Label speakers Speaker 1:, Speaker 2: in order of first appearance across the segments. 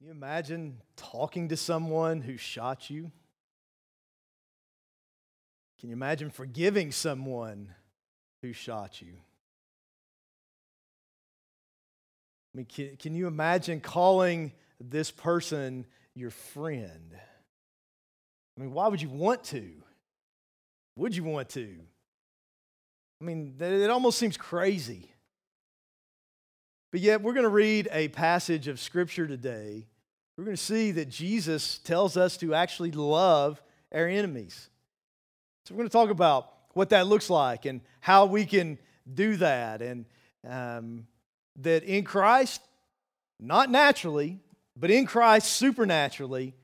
Speaker 1: Can you imagine talking to someone who shot you? Can you imagine forgiving someone who shot you? I mean, can, can you imagine calling this person your friend? I mean, why would you want to? Would you want to? I mean, it almost seems crazy. But yet, we're going to read a passage of Scripture today. We're going to see that Jesus tells us to actually love our enemies. So, we're going to talk about what that looks like and how we can do that. And um, that in Christ, not naturally, but in Christ supernaturally,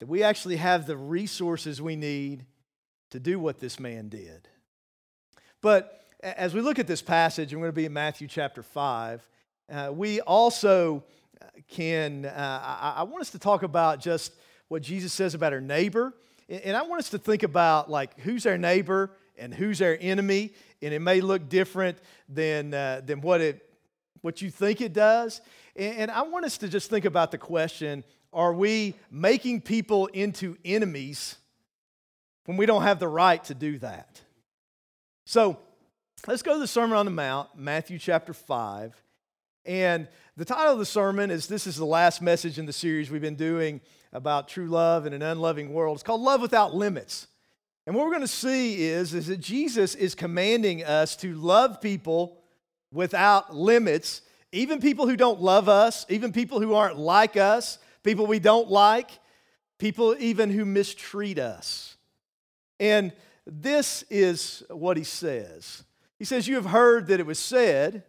Speaker 1: that we actually have the resources we need to do what this man did. But as we look at this passage, we're going to be in Matthew chapter 5. Uh, we also can, uh, I, I, want us to talk about just what Jesus says about our neighbor. And I want us to think about like who's our neighbor and who's our enemy. And it may look different than, uh, than what, it, what you think it does. And, I want us to just think about the question are we making people into enemies when we don't have the right to do that? So let's go to the Sermon on the Mount, Matthew chapter 5. And the title of the sermon is this is the last message in the series we've been doing about true love in an unloving world. It's called Love Without Limits. And what we're going to see is, is that Jesus is commanding us to love people without limits, even people who don't love us, even people who aren't like us, people we don't like, people even who mistreat us. And this is what he says. He says, You have heard that it was said,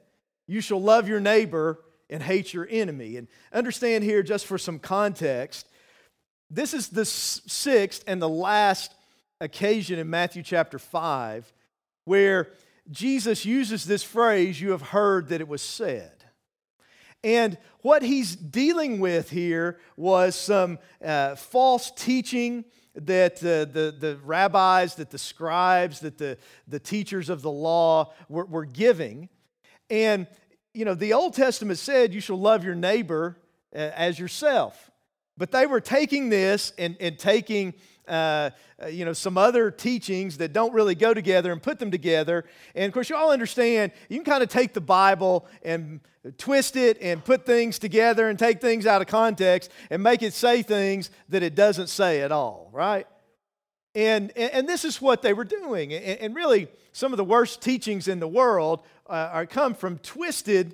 Speaker 1: you shall love your neighbor and hate your enemy. And understand here, just for some context, this is the sixth and the last occasion in Matthew chapter 5 where Jesus uses this phrase, You have heard that it was said. And what he's dealing with here was some uh, false teaching that uh, the, the rabbis, that the scribes, that the, the teachers of the law were, were giving. And, you know, the Old Testament said you shall love your neighbor uh, as yourself. But they were taking this and, and taking, uh, uh, you know, some other teachings that don't really go together and put them together. And of course, you all understand you can kind of take the Bible and twist it and put things together and take things out of context and make it say things that it doesn't say at all, right? And, and this is what they were doing. And really, some of the worst teachings in the world uh, are come from twisted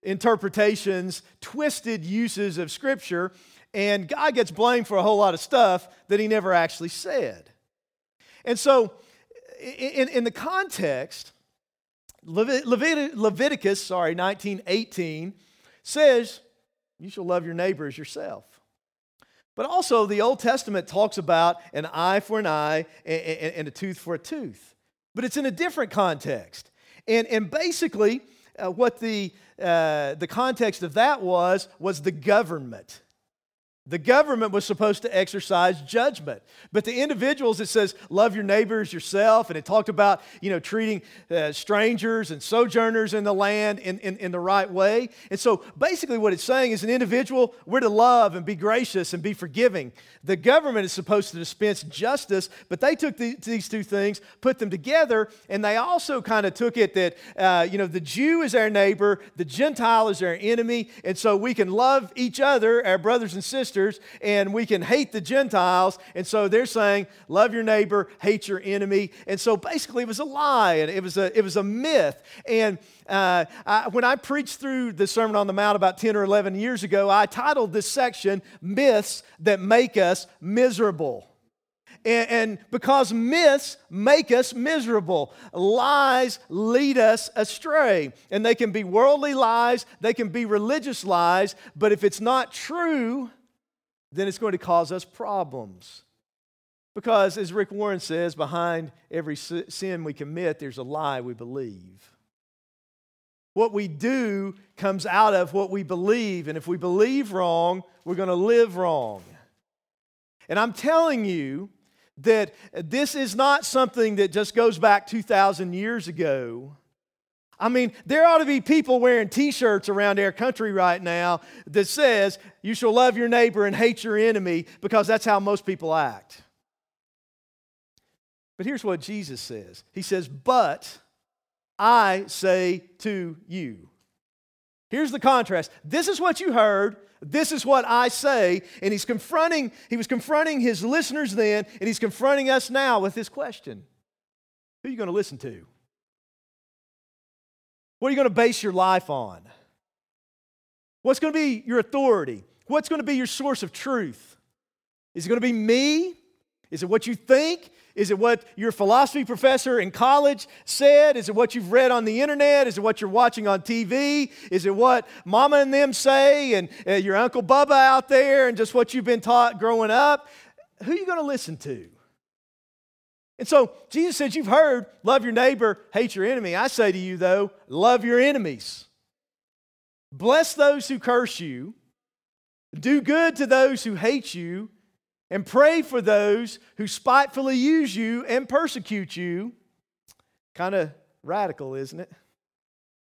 Speaker 1: interpretations, twisted uses of Scripture, and God gets blamed for a whole lot of stuff that He never actually said. And so, in, in the context, Levit- Leviticus, sorry, 1918 says, You shall love your neighbor as yourself. But also, the Old Testament talks about an eye for an eye and, a tooth for a tooth. But it's in a different context. And, and basically, uh, what the, uh, the context of that was, was the government. The government was supposed to exercise judgment. But the individuals, it says, love your neighbors yourself. And it talked about, you know, treating uh, strangers and sojourners in the land in, in, in the right way. And so basically what it's saying is an individual, we're to love and be gracious and be forgiving. The government is supposed to dispense justice, but they took the, these two things, put them together, and they also kind of took it that, uh, you know, the Jew is our neighbor, the Gentile is our enemy. And so we can love each other, our brothers and sisters and we can hate the Gentiles. And so they're saying, love your neighbor, hate your enemy. And so basically, it was a lie and it was a, it was a myth. And uh, I, when I preached through the Sermon on the Mount about 10 or 11 years ago, I titled this section, Myths That Make Us Miserable. And, because myths make us miserable, lies lead us astray. And they can be worldly lies, they can be religious lies, but if it's not true, then it's going to cause us problems. Because, as Rick Warren says, behind every sin we commit, there's a lie we believe. What we do comes out of what we believe, and if we believe wrong, we're going to live wrong. And I'm telling you that this is not something that just goes back 2,000 years ago. I mean, there ought to be people wearing t shirts around our country right now that says, You shall love your neighbor and hate your enemy, because that's how most people act. But here's what Jesus says He says, But I say to you. Here's the contrast. This is what you heard. This is what I say. And he's confronting, he was confronting his listeners then, and he's confronting us now with this question Who are you going to listen to? What are you going to base your life on? What's going to be your authority? What's going to be your source of truth? Is it going to be me? Is it what you think? Is it what your philosophy professor in college said? Is it what you've read on the internet? Is it what you're watching on TV? Is it what mama and them say and uh, your Uncle Bubba out there and just what you've been taught growing up? Who are you going to listen to? And so Jesus says, You've heard, love your neighbor, hate your enemy. I say to you, though, love your enemies. Bless those who curse you, do good to those who hate you, and pray for those who spitefully use you and persecute you. Kind of radical, isn't it?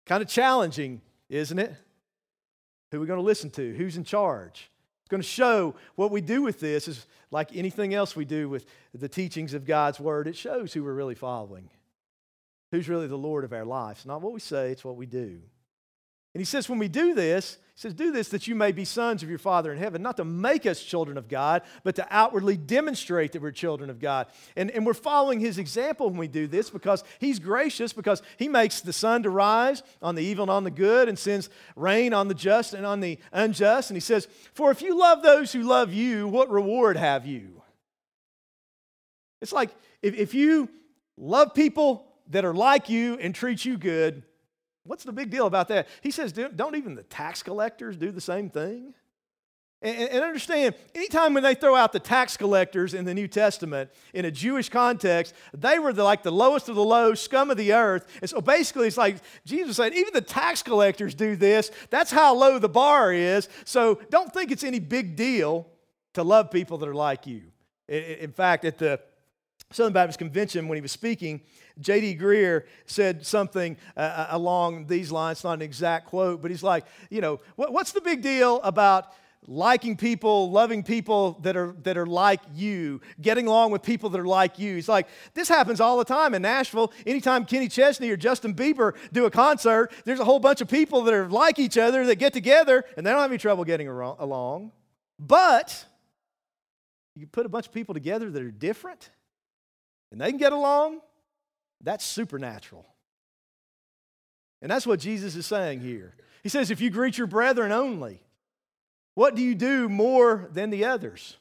Speaker 1: Kind of challenging, isn't it? Who are we going to listen to? Who's in charge? It's going to show what we do with this is like anything else we do with the teachings of God's word. It shows who we're really following, who's really the Lord of our lives. Not what we say, it's what we do. And he says, when we do this, he says, do this that you may be sons of your Father in heaven, not to make us children of God, but to outwardly demonstrate that we're children of God. And, and we're following his example when we do this because he's gracious, because he makes the sun to rise on the evil and on the good, and sends rain on the just and on the unjust. And he says, For if you love those who love you, what reward have you? It's like if, if you love people that are like you and treat you good, What's the big deal about that? He says, don't even the tax collectors do the same thing? And, and, understand, anytime when they throw out the tax collectors in the New Testament in a Jewish context, they were the, like the lowest of the low, scum of the earth. And so basically, it's like Jesus said, even the tax collectors do this. That's how low the bar is. So don't think it's any big deal to love people that are like you. In fact, at the Southern Baptist Convention, when he was speaking, J.D. Greear said something uh, uh, along these lines, not an exact quote, but he's like, you know, what, what's the big deal about liking people, loving people that are, that are like you, getting along with people that are like you. He's like, this happens all the time in Nashville. Anytime Kenny Chesney or Justin Bieber do a concert, there's a whole bunch of people that are like each other that get together and they don't have any trouble getting along. But you put a bunch of people together that are different and they can get along, that's supernatural. And that's what Jesus is saying here. He says, if you greet your brethren only, what do you do more than the others?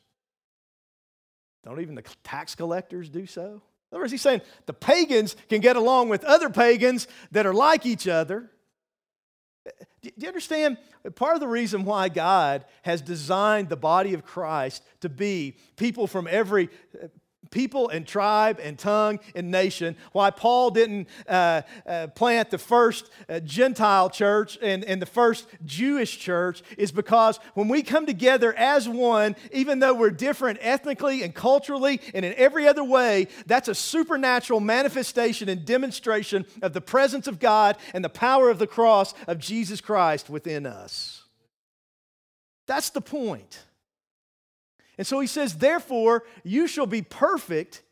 Speaker 1: Don't even the tax collectors do so? In other words, he's saying the pagans can get along with other pagans that are like each other. Do you understand? Part of the reason why God has designed the body of Christ to be people from every people and tribe and tongue and nation. Why Paul didn't uh, uh, plant the first uh, Gentile church and, and the first Jewish church is because when we come together as one, even though we're different ethnically and culturally and in every other way, that's a supernatural manifestation and demonstration of the presence of God and the power of the cross of Jesus Christ within us. That's the point. And so he says, Therefore, you shall be perfect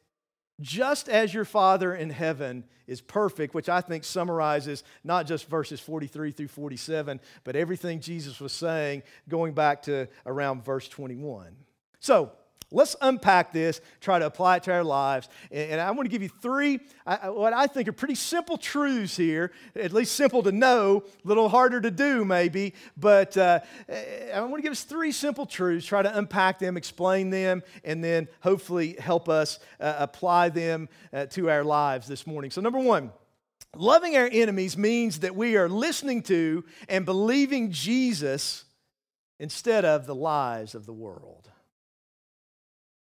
Speaker 1: just as your Father in heaven is perfect, which I think summarizes not just verses 43 through 47, but everything Jesus was saying going back to around verse 21. So, Let's unpack this, try to apply it to our lives. And I want to give you three, what I think are pretty simple truths here, at least simple to know, a little harder to do maybe. But uh, I want to give us three simple truths, try to unpack them, explain them, and then hopefully help us uh, apply them uh, to our lives this morning. So, number one, loving our enemies means that we are listening to and believing Jesus instead of the lies of the world.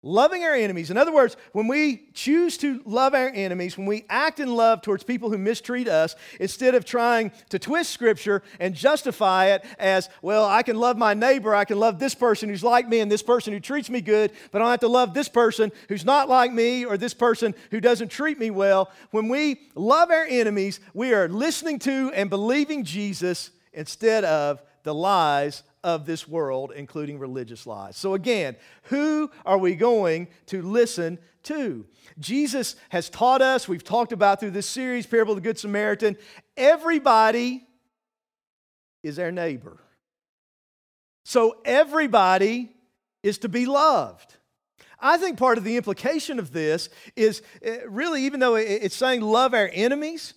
Speaker 1: Loving our enemies. In other words, when we choose to love our enemies, when we act in love towards people who mistreat us, instead of trying to twist Scripture and justify it as, well, I can love my neighbor, I can love this person who's like me and this person who treats me good, but I don't have to love this person who's not like me or this person who doesn't treat me well. When we love our enemies, we are listening to and believing Jesus instead of the lies of this world, including religious lies. So, again, who are we going to listen to? Jesus has taught us, we've talked about through this series, Parable of the Good Samaritan, everybody is our neighbor. So, everybody is to be loved. I think part of the implication of this is eh, really, even though it's saying love our enemies,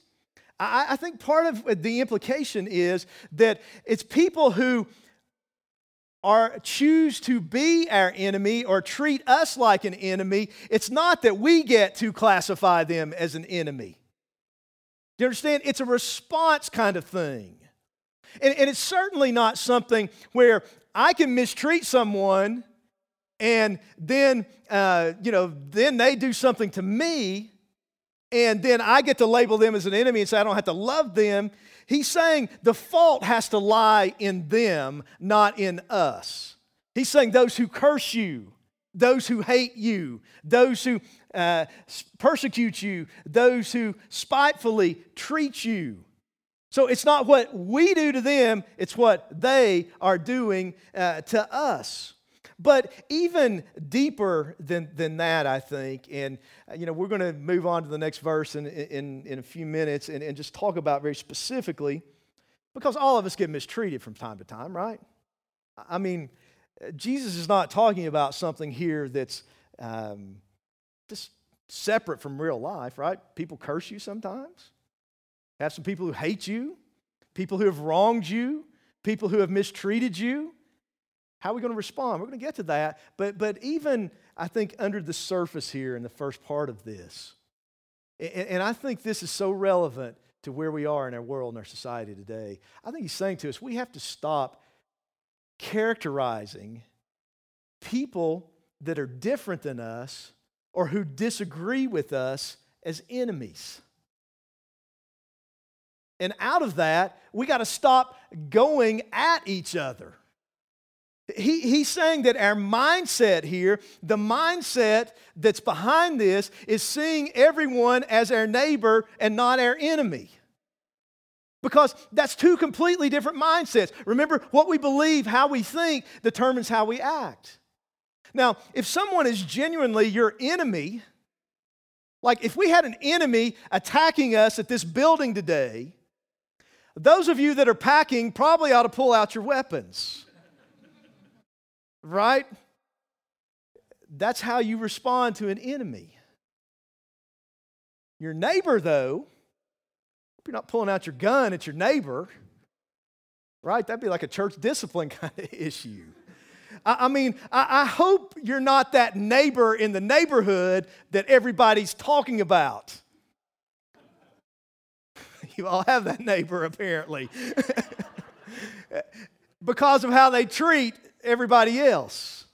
Speaker 1: I, think part of the implication is that it's people who choose to be our enemy or treat us like an enemy, it's not that we get to classify them as an enemy. Do you understand? It's a response kind of thing. And, and it's certainly not something where I can mistreat someone and then, uh, you know, then they do something to me and then I get to label them as an enemy and say I don't have to love them. He's saying the fault has to lie in them, not in us. He's saying those who curse you, those who hate you, those who uh, persecute you, those who spitefully treat you. So it's not what we do to them, it's what they are doing uh, to us. But even deeper than, than that, I think, and uh, you know, we're going to move on to the next verse in, in, in a few minutes and, and just talk about very specifically, because all of us get mistreated from time to time, right? I mean, Jesus is not talking about something here that's um, just separate from real life, right? People curse you sometimes. Have some people who hate you, people who have wronged you, people who have mistreated you. How are we going to respond? We're going to get to that. But, but even, I think, under the surface here in the first part of this, and, and I think this is so relevant to where we are in our world and our society today. I think he's saying to us, we have to stop characterizing people that are different than us or who disagree with us as enemies. And out of that, we got to stop going at each other. He, he's saying that our mindset here, the mindset that's behind this, is seeing everyone as our neighbor and not our enemy. Because that's two completely different mindsets. Remember, what we believe, how we think, determines how we act. Now, if someone is genuinely your enemy, like if we had an enemy attacking us at this building today, those of you that are packing probably ought to pull out your weapons right? That's how you respond to an enemy. Your neighbor, though, you're not pulling out your gun at your neighbor, right? That'd be like a church discipline kind of issue. I, mean, I hope you're not that neighbor in the neighborhood that everybody's talking about. you all have that neighbor, apparently. because of how they treat everybody else.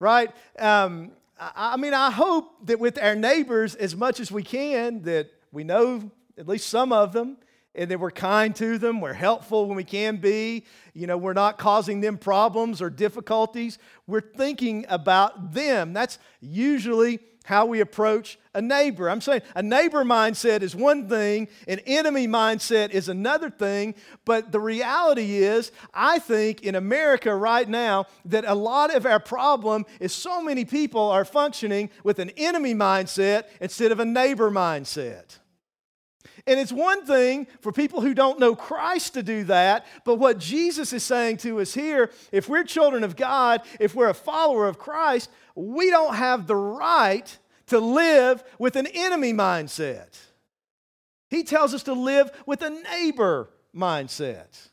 Speaker 1: Right? Um, I, I mean, I hope that with our neighbors, as much as we can, that we know at least some of them, and that we're kind to them, we're helpful when we can be. You know, we're not causing them problems or difficulties. We're thinking about them. That's usually how we approach a neighbor. I'm saying a neighbor mindset is one thing, an enemy mindset is another thing, but the reality is, I think in America right now, that a lot of our problem is so many people are functioning with an enemy mindset instead of a neighbor mindset. And it's one thing for people who don't know Christ to do that, but what Jesus is saying to us here, if we're children of God, if we're a follower of Christ, we don't have the right to live with an enemy mindset. He tells us to live with a neighbor mindset.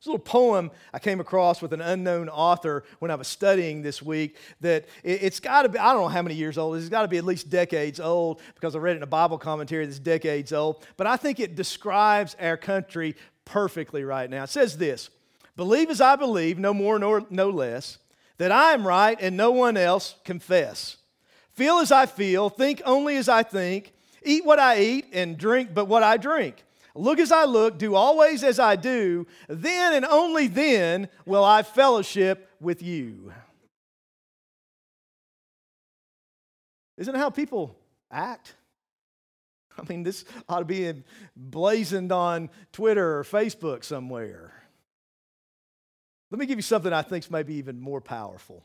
Speaker 1: This little poem I came across with an unknown author when I was studying this week that it's got to be, I don't know how many years old, it's got to be at least decades old because I read it in a Bible commentary that's decades old. But I think it describes our country perfectly right now. It says this Believe as I believe, no more nor no less that I am right and no one else confess. Feel as I feel, think only as I think, eat what I eat, and drink but what I drink. Look as I look, do always as I do, then and only then will I fellowship with you. Isn't how people act? I mean, this ought to be blazoned on Twitter or Facebook somewhere. Let me give you something I think is maybe even more powerful.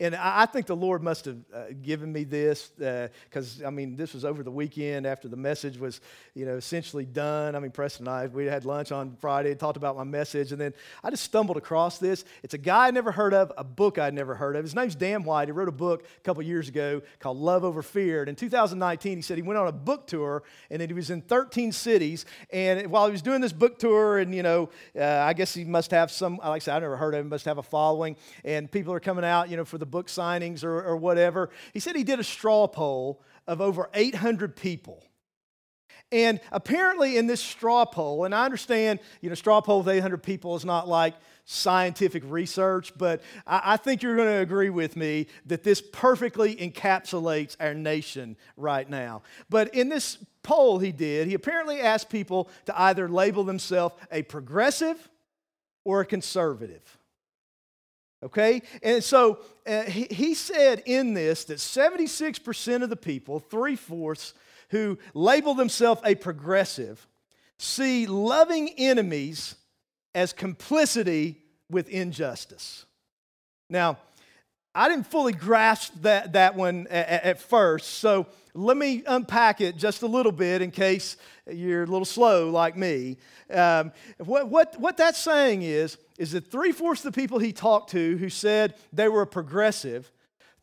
Speaker 1: And I think the Lord must have uh, given me this because, uh, I mean, this was over the weekend after the message was, you know, essentially done. I mean, Preston and I, we had lunch on Friday talked about my message. And then I just stumbled across this. It's a guy I never heard of, a book I'd never heard of. His name's Dan White. He wrote a book a couple years ago called Love Over Fear. And in 2019, he said he went on a book tour and he was in 13 cities. And while he was doing this book tour, and, you know, uh, I guess he must have some, like I said, I never heard of him, must have a following. And people are coming out, you know, for the book signings or, or whatever. He said he did a straw poll of over 800 people. And apparently, in this straw poll, and I understand, you know, straw poll with 800 people is not like scientific research, but I, I think you're going to agree with me that this perfectly encapsulates our nation right now. But in this poll he did, he apparently asked people to either label themselves a progressive or a conservative. Okay? And so uh, he, he said in this that 76% of the people, three fourths, who label themselves a progressive, see loving enemies as complicity with injustice. Now, I didn't fully grasp that, that one at, at, first, so let me unpack it just a little bit in case you're a little slow like me. Um, what, what, what that's saying is, is that three fourths of the people he talked to who said they were a progressive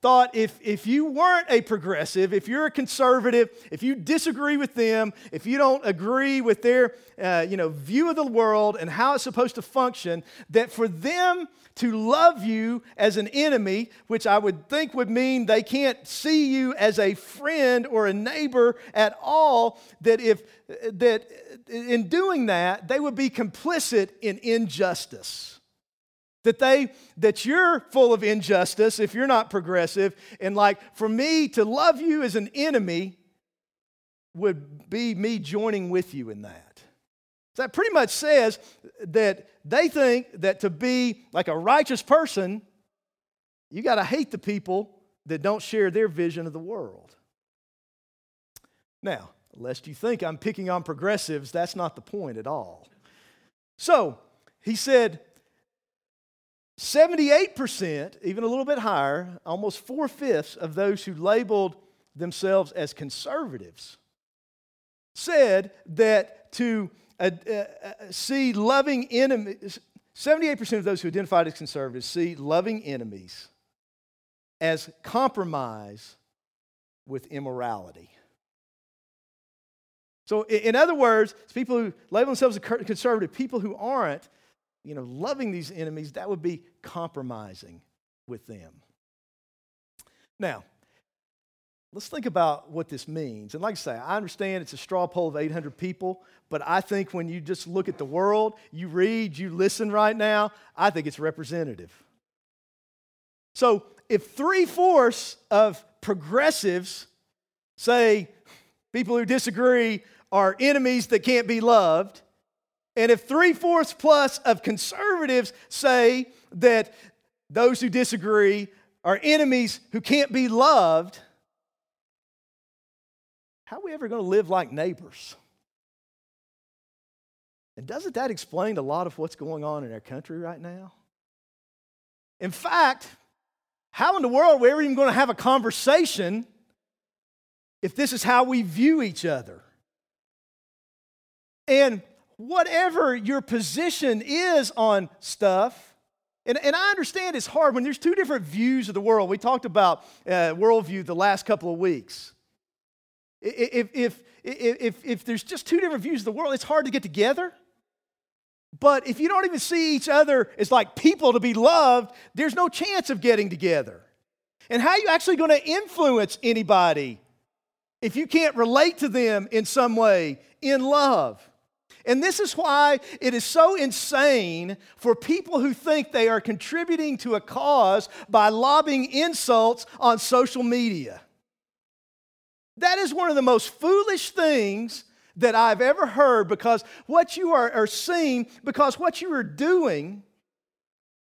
Speaker 1: thought if, if you weren't a progressive, if you're a conservative, if you disagree with them, if you don't agree with their uh, you know, view of the world and how it's supposed to function, that for them to love you as an enemy, which I would think would mean they can't see you as a friend or a neighbor at all, that if that in doing that, they would be complicit in injustice. That they that you're full of injustice if you're not progressive, and like for me to love you as an enemy would be me joining with you in that. So that pretty much says that they think that to be like a righteous person, you got to hate the people that don't share their vision of the world. Now, lest you think I'm picking on progressives, that's not the point at all. So, he said 78%, even a little bit higher, almost four fifths of those who labeled themselves as conservatives said that to uh, uh, see loving enemies, 78% of those who identified as conservatives see loving enemies as compromise with immorality. So, in other words, people who label themselves as conservative, people who aren't, you know, loving these enemies, that would be compromising with them. Now, let's think about what this means. And like I say, I understand it's a straw poll of 800 people, but I think when you just look at the world, you read, you listen right now, I think it's representative. So if three fourths of progressives say people who disagree are enemies that can't be loved, and if three fourths plus of conservatives say that those who disagree are enemies who can't be loved, how are we ever going to live like neighbors? And doesn't that explain a lot of what's going on in our country right now? In fact, how in the world are we even going to have a conversation if this is how we view each other? And whatever your position is on stuff, and, and I understand it's hard when there's two different views of the world. We talked about uh, worldview the last couple of weeks. If, if, if, if, there's just two different views of the world, it's hard to get together. But if you don't even see each other as like people to be loved, there's no chance of getting together. And how are you actually going to influence anybody if you can't relate to them in some way in love? And this is why it is so insane for people who think they are contributing to a cause by lobbing insults on social media. That is one of the most foolish things that I've ever heard because what you are, are seeing, because what you are doing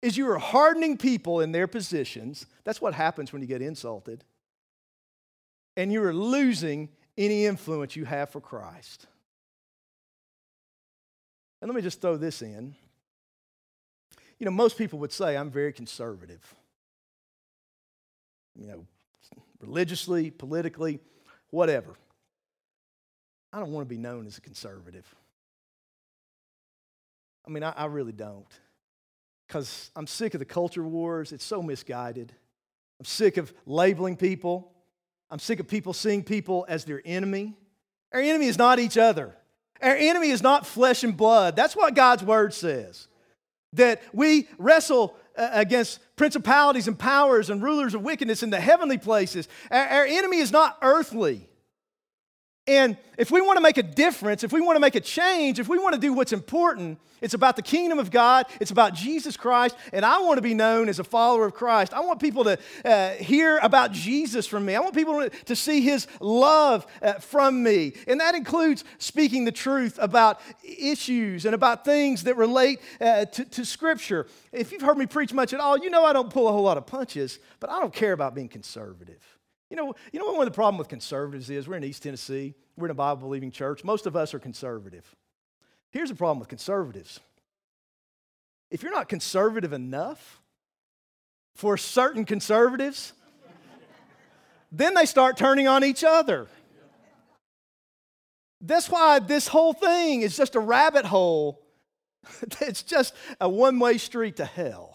Speaker 1: is you are hardening people in their positions. That's what happens when you get insulted. And you are losing any influence you have for Christ. And let me just throw this in. You know, most people would say I'm very conservative. You know, religiously, politically, whatever. I don't want to be known as a conservative. I mean, I, I really don't. Because I'm sick of the culture wars, it's so misguided. I'm sick of labeling people. I'm sick of people seeing people as their enemy. Our enemy is not each other. Our enemy is not flesh and blood. That's what God's word says. That we wrestle uh, against principalities and powers and rulers of wickedness in the heavenly places. Our, our enemy is not earthly. And if we want to make a difference, if we want to make a change, if we want to do what's important, it's about the kingdom of God, it's about Jesus Christ, and I want to be known as a follower of Christ. I want people to uh, hear about Jesus from me. I want people to see his love uh, from me. And that includes speaking the truth about issues and about things that relate uh, to, to Scripture. If you've heard me preach much at all, you know I don't pull a whole lot of punches, but I don't care about being conservative. You know, you know what one of the problem with conservatives is? We're in East Tennessee. We're in a Bible believing church. Most of us are conservative. Here's the problem with conservatives. If you're not conservative enough for certain conservatives, then they start turning on each other. That's why this whole thing is just a rabbit hole. it's just a one way street to hell.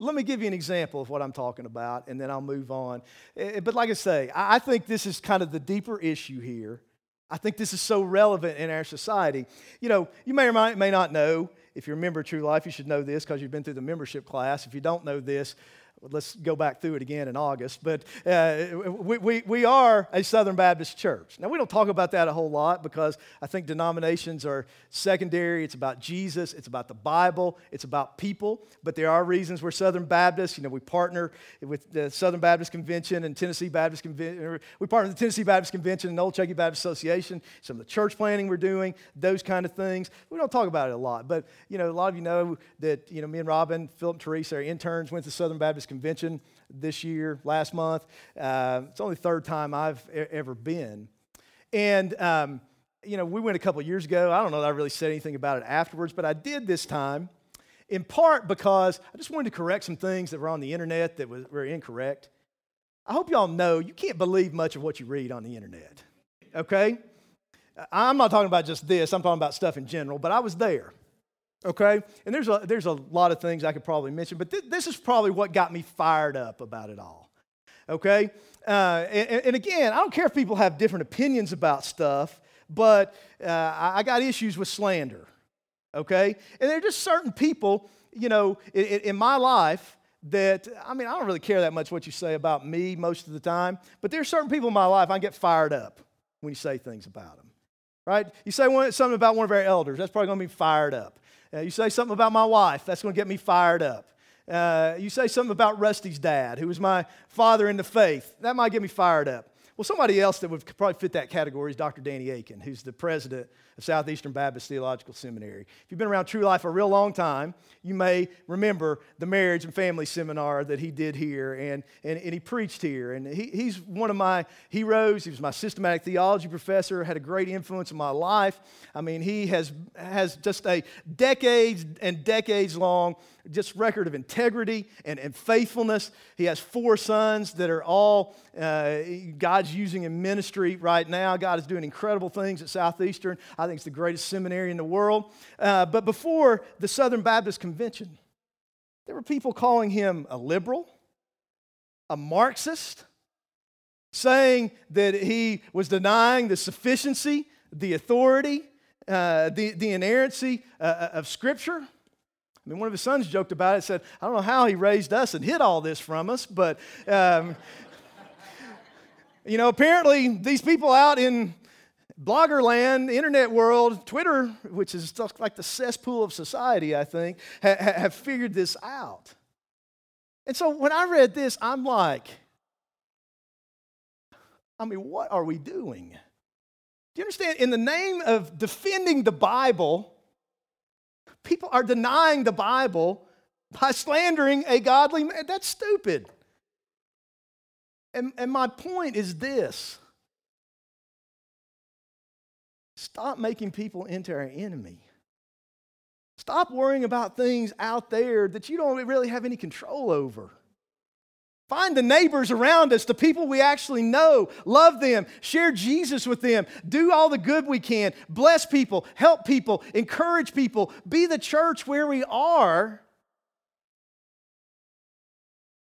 Speaker 1: Let me give you an example of what I'm talking about, and then I'll move on. Eh, eh, but like I say, I think this is kind of the deeper issue here. I think this is so relevant in our society. You know, you may or may not know, if you're a member of True Life, you should know this because you've been through the membership class. If you don't know this, let's go back through it again in August. But uh, we, we, we are a Southern Baptist church. Now, we don't talk about that a whole lot because I think denominations are secondary. It's about Jesus, it's about the Bible, it's about people. But there are reasons we're Southern Baptist. You know, we partner with the Southern Baptist Convention and Tennessee Baptist Convention. We partner with the Tennessee Baptist Convention and Old Cherokee Baptist Association, some of the church planning we're doing, those kind of things. We don't talk about it a lot. But, you know, a lot of you know that, you know, me and Robin, Philip and Teresa, our interns, went to Southern Baptist Convention this year, last month. Uh, it's only the third time I've e- ever been. And, um, you know, we went a couple years ago. I don't know that I really said anything about it afterwards, but I did this time in part because I just wanted to correct some things that were on the internet that was, were incorrect. I hope y'all know you can't believe much of what you read on the internet, okay? I'm not talking about just this, I'm talking about stuff in general, but I was there. Okay? And there's a, there's a lot of things I could probably mention, but th- this is probably what got me fired up about it all. Okay? Uh, and, and, again, I don't care if people have different opinions about stuff, but uh, I, got issues with slander. Okay? And there are just certain people, you know, in, in my life that, I mean, I don't really care that much what you say about me most of the time, but there are certain people in my life I get fired up when you say things about them. Right? You say one, something about one of our elders, that's probably going to be fired up. Uh, you say something about my wife, that's going to get me fired up. Uh, you say something about Rusty's dad, who was my father in the faith, that might get me fired up. Well, somebody else that would probably fit that category is Dr. Danny Akin, who's the president of Southeastern Baptist Theological Seminary. If you've been around True Life a real long time, you may remember the marriage and family seminar that he did here, and, and, and he preached here. And he, he's one of my heroes. He was my systematic theology professor, had a great influence in my life. I mean, he has, has just a decades and decades long just record of integrity and, and faithfulness. He has four sons that are all uh, God's using in ministry right now. God is doing incredible things at Southeastern. I think it's the greatest seminary in the world. Uh, but before the Southern Baptist Convention, there were people calling him a liberal, a Marxist, saying that he was denying the sufficiency, the authority, uh, the, the inerrancy uh, uh, of Scripture. I mean, one of his sons joked about it, said, I don't know how he raised us and hid all this from us, but, um, you know, apparently these people out in blogger land, internet world, Twitter, which is like the cesspool of society, I think, ha- have figured this out. And so when I read this, I'm like, I mean, what are we doing? Do you understand? In the name of defending the Bible, people are denying the Bible by slandering a godly man. That's stupid. And, and my point is this stop making people into our enemy. Stop worrying about things out there that you don't really have any control over. Find the neighbors around us, the people we actually know, love them, share Jesus with them, do all the good we can, bless people, help people, encourage people, be the church where we are.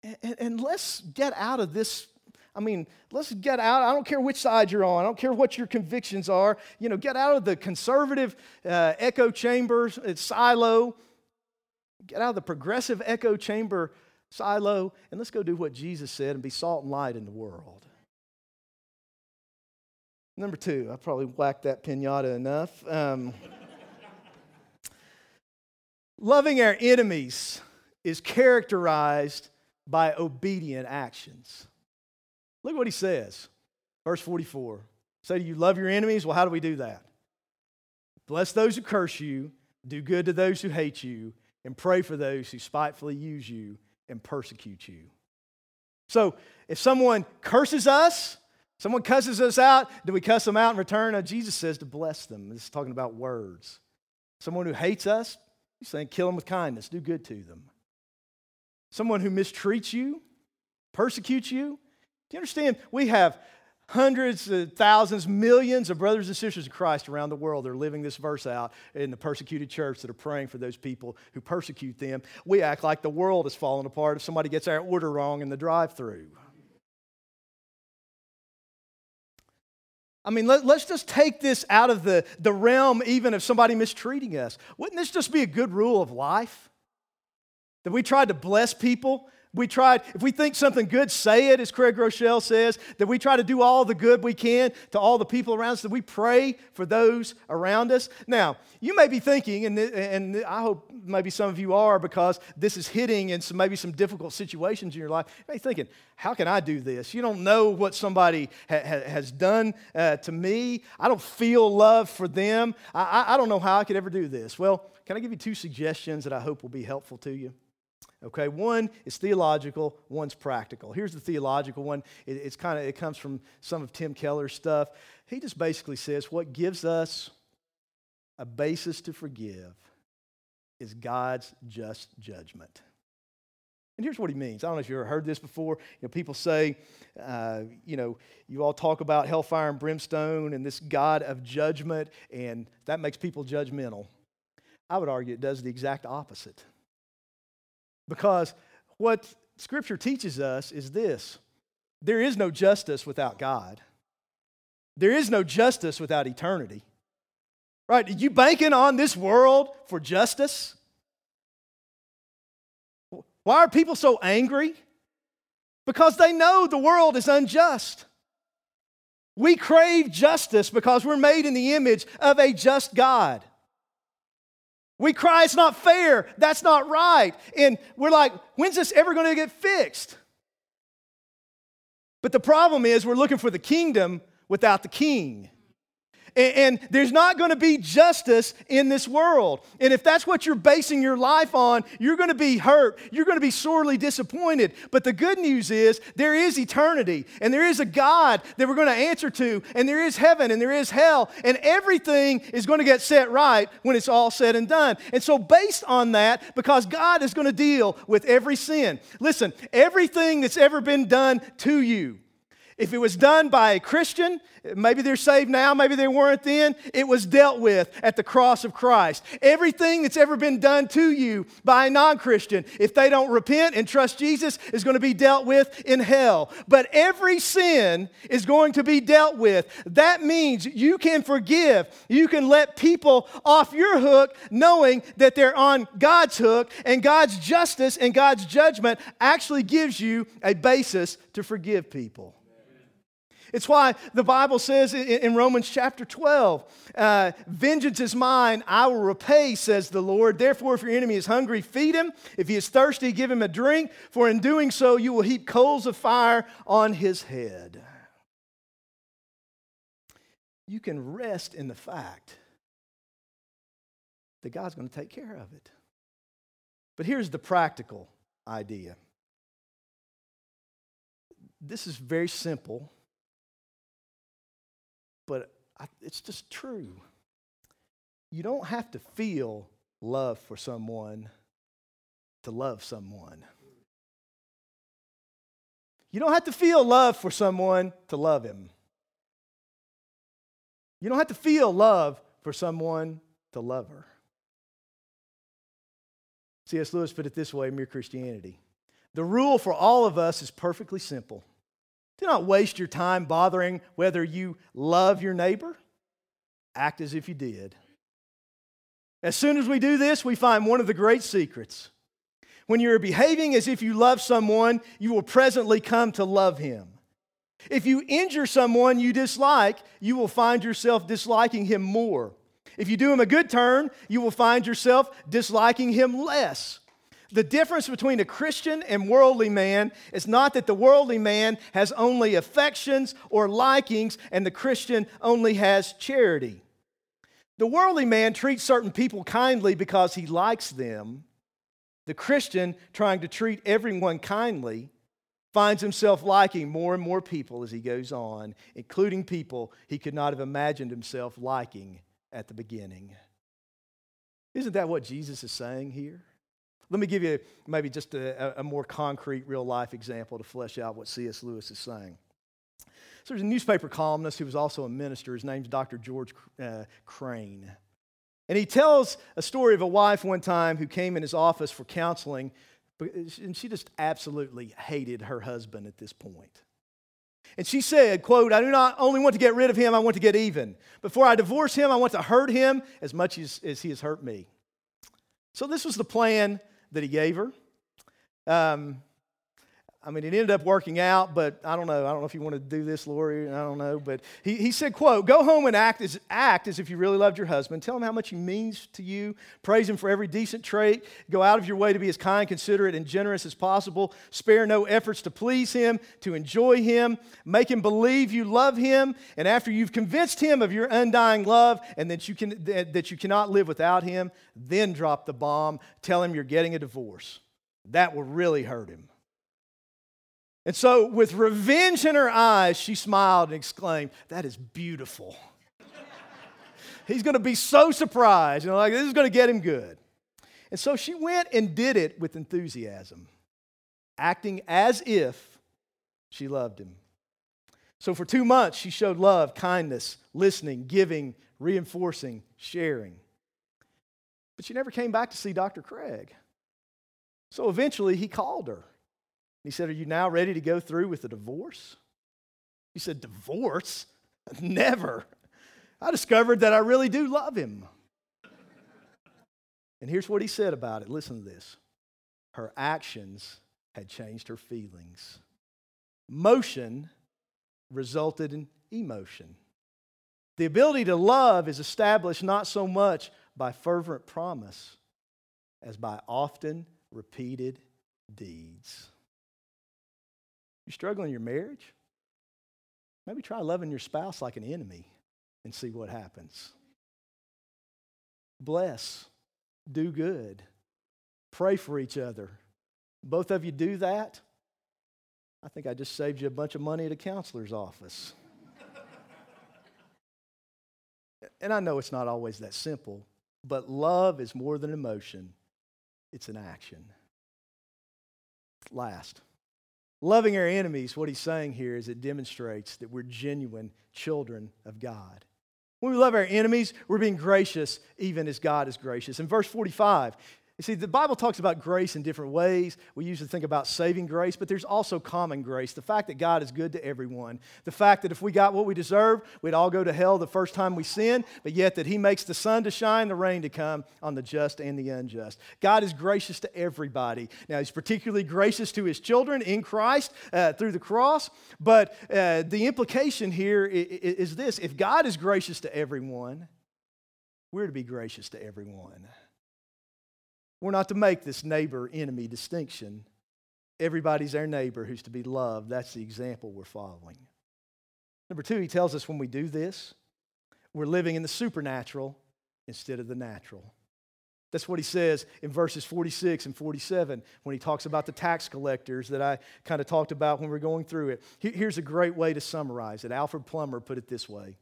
Speaker 1: And, and, let's get out of this. I mean, let's get out. I don't care which side you're on. I don't care what your convictions are. You know, get out of the conservative uh, echo chamber it's silo. Get out of the progressive echo chamber silo, and let's go do what Jesus said and be salt and light in the world. Number two, I probably whacked that pinata enough. Um, loving our enemies is characterized by obedient actions. Look what he says. Verse 44. Say, do you love your enemies? Well, how do we do that? Bless those who curse you, do good to those who hate you, and pray for those who spitefully use you and persecute you. So if someone curses us, someone cusses us out, do we cuss them out in return? Jesus says to bless them. This is talking about words. Someone who hates us, he's saying kill them with kindness, do good to them. Someone who mistreats you, persecutes you. Do you understand? We have hundreds of thousands, millions of brothers and sisters of Christ around the world that are living this verse out in the persecuted church that are praying for those people who persecute them. We act like the world is falling apart if somebody gets our order wrong in the drive through. I mean, let, us just take this out of the, the realm, even of somebody mistreating us. Wouldn't this just be a good rule of life? That we tried to bless people we tried, if we think something good, say it, as Craig Groeschel says, that we try to do all the good we can to all the people around us, that we pray for those around us. Now, you may be thinking, and, and I hope maybe some of you are because this is hitting in some, maybe some difficult situations in your life, you may be thinking, how can I do this? You don't know what somebody ha- ha- has done uh, to me. I don't feel love for them. I-, I don't know how I could ever do this. Well, can I give you two suggestions that I hope will be helpful to you? Okay, one is theological, one's practical. Here's the theological one. It, it's kind of it comes from some of Tim Keller's stuff. He just basically says what gives us a basis to forgive is God's just judgment. And here's what he means. I don't know if you've ever heard this before. You know, people say, uh, you know, you all talk about hellfire and brimstone and this God of judgment, and that makes people judgmental. I would argue it does the exact opposite. Because what Scripture teaches us is this there is no justice without God, there is no justice without eternity. Right? Are you banking on this world for justice? Why are people so angry? Because they know the world is unjust. We crave justice because we're made in the image of a just God. We cry, it's not fair. That's not right. And we're like, when's this ever going to get fixed? But the problem is, we're looking for the kingdom without the king. And, there's not going to be justice in this world. And if that's what you're basing your life on, you're going to be hurt. You're going to be sorely disappointed. But the good news is there is eternity, and there is a God that we're going to answer to, and there is heaven, and there is hell, and everything is going to get set right when it's all said and done. And so, based on that, because God is going to deal with every sin, listen, everything that's ever been done to you, if it was done by a Christian, maybe they're saved now, maybe they weren't then, it was dealt with at the cross of Christ. Everything that's ever been done to you by a non Christian, if they don't repent and trust Jesus, is going to be dealt with in hell. But every sin is going to be dealt with. That means you can forgive, you can let people off your hook knowing that they're on God's hook, and God's justice and God's judgment actually gives you a basis to forgive people. It's why the Bible says in Romans chapter 12, uh, Vengeance is mine, I will repay, says the Lord. Therefore, if your enemy is hungry, feed him. If he is thirsty, give him a drink, for in doing so, you will heap coals of fire on his head. You can rest in the fact that God's going to take care of it. But here's the practical idea this is very simple but it's just true. You don't have to feel love for someone to love someone. You don't have to feel love for someone to love him. You don't have to feel love for someone to love her. C.S. Lewis put it this way Mere Christianity. The rule for all of us is perfectly simple do not waste your time bothering whether you love your neighbor. Act as if you did. As soon as we do this, we find one of the great secrets. When you're behaving as if you love someone, you will presently come to love him. If you injure someone you dislike, you will find yourself disliking him more. If you do him a good turn, you will find yourself disliking him less. The difference between a Christian and worldly man is not that the worldly man has only affections or likings and the Christian only has charity. The worldly man treats certain people kindly because he likes them. The Christian, trying to treat everyone kindly, finds himself liking more and more people as he goes on, including people he could not have imagined himself liking at the beginning. Isn't that what Jesus is saying here? Let me give you maybe just a, a more concrete, real life example to flesh out what C.S. Lewis is saying. So there's a newspaper columnist who was also a minister. His name's Dr. George uh, Crane. And he tells a story of a wife one time who came in his office for counseling, and she just absolutely hated her husband at this point. And she said, quote, I do not only want to get rid of him, I want to get even. Before I divorce him, I want to hurt him as much as, as he has hurt me. So this was the plan that he gave her. Um, I mean, it ended up working out, but I don't know. I don't know if you want to do this, Lori. I don't know. But he, he said, quote, go home and act as, act as if you really loved your husband. Tell him how much he means to you. Praise him for every decent trait. Go out of your way to be as kind, considerate, and generous as possible. Spare no efforts to please him, to enjoy him. Make him believe you love him. And after you've convinced him of your undying love and that you, can, that you cannot live without him, then drop the bomb. Tell him you're getting a divorce. That will really hurt him. And so, with revenge in her eyes, she smiled and exclaimed, That is beautiful. He's going to be so surprised. You know, like, this is going to get him good. And so she went and did it with enthusiasm, acting as if she loved him. So, for two months, she showed love, kindness, listening, giving, reinforcing, sharing. But she never came back to see Dr. Craig. So eventually, he called her. He said, Are you now ready to go through with a divorce? He said, Divorce? Never. I discovered that I really do love him. And here's what he said about it. Listen to this. Her actions had changed her feelings. Motion resulted in emotion. The ability to love is established not so much by fervent promise as by often repeated deeds. You struggling in your marriage? Maybe try loving your spouse like an enemy and see what happens. Bless, do good, pray for each other. Both of you do that. I think I just saved you a bunch of money at a counselor's office. and I know it's not always that simple, but love is more than emotion, it's an action. Last. Loving our enemies, what he's saying here is it demonstrates that we're genuine children of God. When we love our enemies, we're being gracious even as God is gracious. In verse 45, You see, the Bible talks about grace in different ways. We usually think about saving grace, but there's also common grace. The fact that God is good to everyone. The fact that if we got what we deserve, we'd all go to hell the first time we sin, but yet that He makes the sun to shine, the rain to come on the just and the unjust. God is gracious to everybody. Now, He's particularly gracious to His children in Christ uh, through the cross, but uh, the implication here is, is this if God is gracious to everyone, we're to be gracious to everyone. We're not to make this neighbor enemy distinction. Everybody's our neighbor who's to be loved. That's the example we're following. Number two, he tells us when we do this, we're living in the supernatural instead of the natural. That's what he says in verses 46 and 47 when he talks about the tax collectors that I kind of talked about when we are going through it. Here's a great way to summarize it. Alfred Plummer put it this way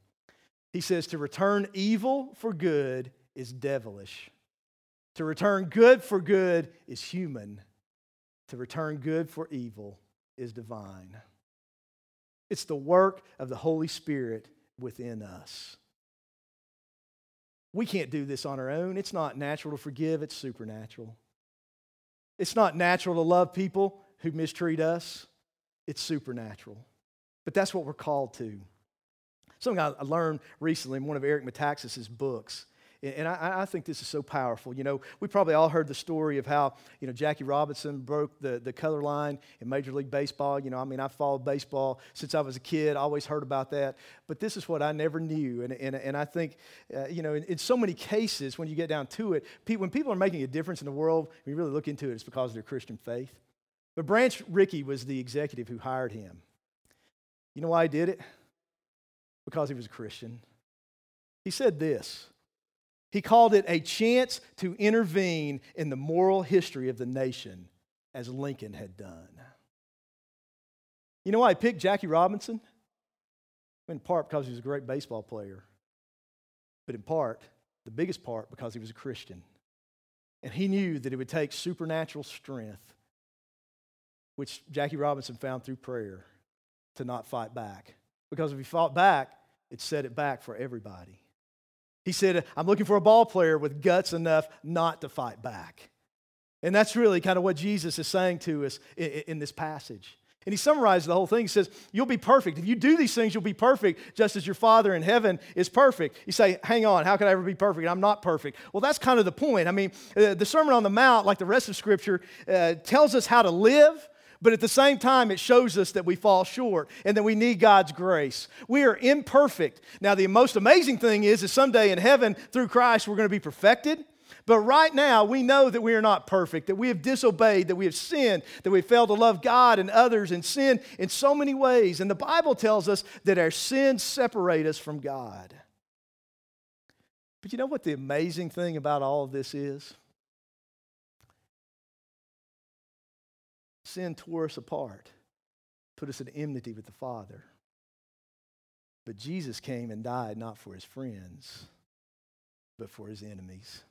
Speaker 1: He says, To return evil for good is devilish. To return good for good is human. To return good for evil is divine. It's the work of the Holy Spirit within us. We can't do this on our own. It's not natural to forgive, it's supernatural. It's not natural to love people who mistreat us, it's supernatural. But that's what we're called to. Something I learned recently in one of Eric Metaxas's books and I, I, think this is so powerful. You know, we probably all heard the story of how, you know, Jackie Robinson broke the, the color line in Major League Baseball. You know, I mean, I've followed baseball since I was a kid, I always heard about that. But this is what I never knew. And, and, and I think, uh, you know, in, in, so many cases, when you get down to it, when people are making a difference in the world, when you really look into it, it's because of their Christian faith. But Branch Rickey was the executive who hired him. You know why he did it? Because he was a Christian. He said this he called it a chance to intervene in the moral history of the nation, as Lincoln had done. You know why I picked Jackie Robinson? In part because he was a great baseball player, but in part, the biggest part, because he was a Christian. And he knew that it would take supernatural strength, which Jackie Robinson found through prayer, to not fight back. Because if he fought back, it set it back for everybody. He said, I'm looking for a ball player with guts enough not to fight back. And that's really kind of what Jesus is saying to us in, in, this passage. And he summarizes the whole thing. He says, You'll be perfect. If you do these things, you'll be perfect, just as your Father in heaven is perfect. You say, Hang on, how could I ever be perfect? I'm not perfect. Well, that's kind of the point. I mean, uh, the Sermon on the Mount, like the rest of Scripture, uh, tells us how to live, but at the same time, it shows us that we fall short and that we need God's grace. We are imperfect. Now, the most amazing thing is, is someday in heaven, through Christ, we're going to be perfected. But right now, we know that we are not perfect, that we have disobeyed, that we have sinned, that we failed to love God and others and sin in so many ways. And the Bible tells us that our sins separate us from God. But you know what the amazing thing about all of this is? Sin tore us apart, put us in enmity with the Father. But Jesus came and died not for his friends, but for his enemies.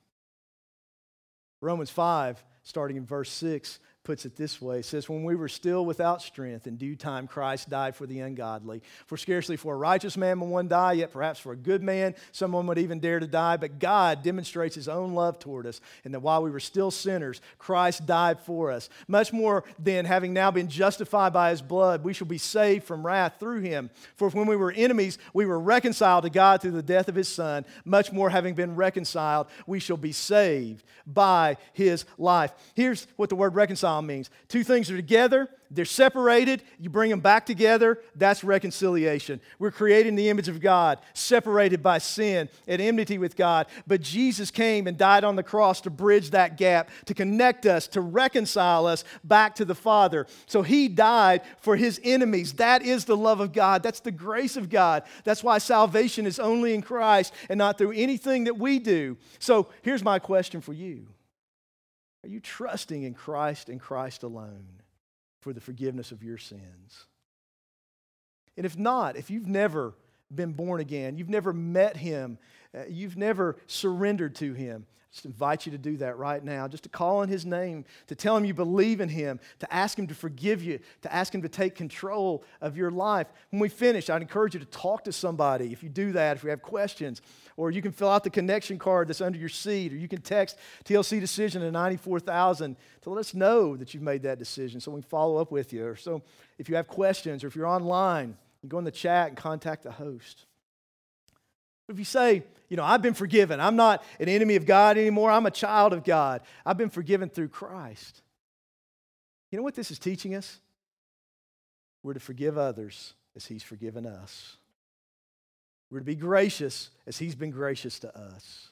Speaker 1: Romans 5, starting in verse 6, puts it this way. It says, When we were still without strength, in due time Christ died for the ungodly. For scarcely for a righteous man will one die, yet perhaps for a good man someone would even dare to die. But God demonstrates his own love toward us, and that while we were still sinners, Christ died for us. Much more than having now been justified by his blood, we shall be saved from wrath through him. For when we were enemies, we were reconciled to God through the death of his Son. Much more, having been reconciled, we shall be saved by his life. Here's what the word reconcile reconcile means. Two things are together, they're separated, you bring them back together, that's reconciliation. We're created in the image of God, separated by sin, at enmity with God. But Jesus came and died on the cross to bridge that gap, to connect us, to reconcile us back to the Father. So he died for his enemies. That is the love of God, that's the grace of God. That's why salvation is only in Christ and not through anything that we do. So here's my question for you. Are you trusting in Christ and Christ alone for the forgiveness of your sins? And if not, if you've never been born again, you've never met him, uh, you've never surrendered to him, just invite you to do that right now, just to call on his name, to tell him you believe in him, to ask him to forgive you, to ask him to take control of your life. When we finish, I'd encourage you to talk to somebody if you do that, if you have questions. Or you can fill out the connection card that's under your seat, or you can text TLC Decision to 94,000 to let us know that you've made that decision so we can follow up with you. Or so if you have questions, or if you're online, you go in the chat and contact the host. If you say, you know, I've been forgiven, I'm not an enemy of God anymore, I'm a child of God, I've been forgiven through Christ. You know what this is teaching us? We're to forgive others as He's forgiven us. We're to be gracious as He's been gracious to us.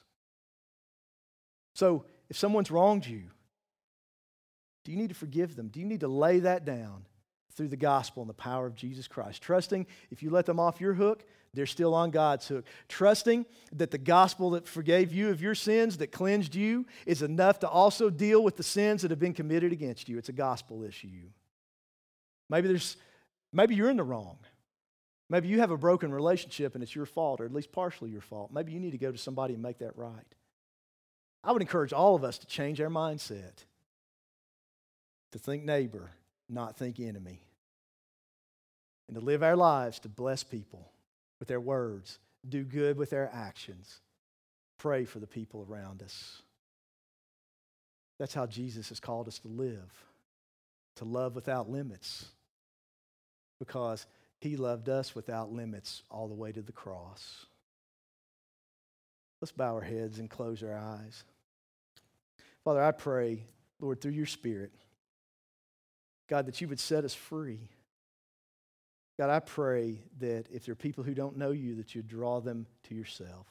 Speaker 1: So, if someone's wronged you, do you need to forgive them? Do you need to lay that down through the gospel and the power of Jesus Christ? Trusting if you let them off your hook, they're still on God's hook. Trusting that the gospel that forgave you of your sins, that cleansed you, is enough to also deal with the sins that have been committed against you. It's a gospel issue. Maybe there's maybe you're in the wrong. Maybe you have a broken relationship and it's your fault, or at least partially your fault. Maybe you need to go to somebody and make that right. I would encourage all of us to change our mindset to think neighbor, not think enemy, and to live our lives to bless people with their words, do good with their actions, pray for the people around us. That's how Jesus has called us to live, to love without limits, because he loved us without limits all the way to the cross. Let's bow our heads and close our eyes. Father, I pray, Lord, through your Spirit, God, that you would set us free. God, I pray that if there are people who don't know you, that you draw them to yourself.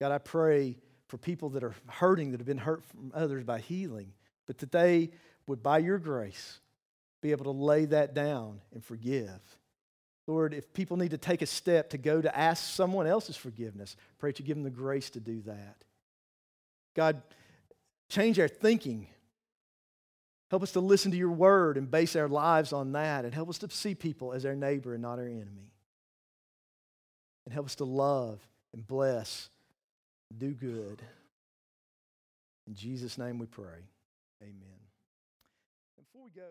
Speaker 1: God, I pray for people that are hurting, that have been hurt from others by healing, but that they would, by your grace, be able to lay that down and forgive. Lord, if people need to take a step to go to ask someone else's forgiveness, pray that you give them the grace to do that. God, change our thinking Help us to listen to your word and base our lives on that. And help us to see people as our neighbor and not our enemy. And help us to love and bless, and do good. In Jesus' name we pray. Amen. Before we go,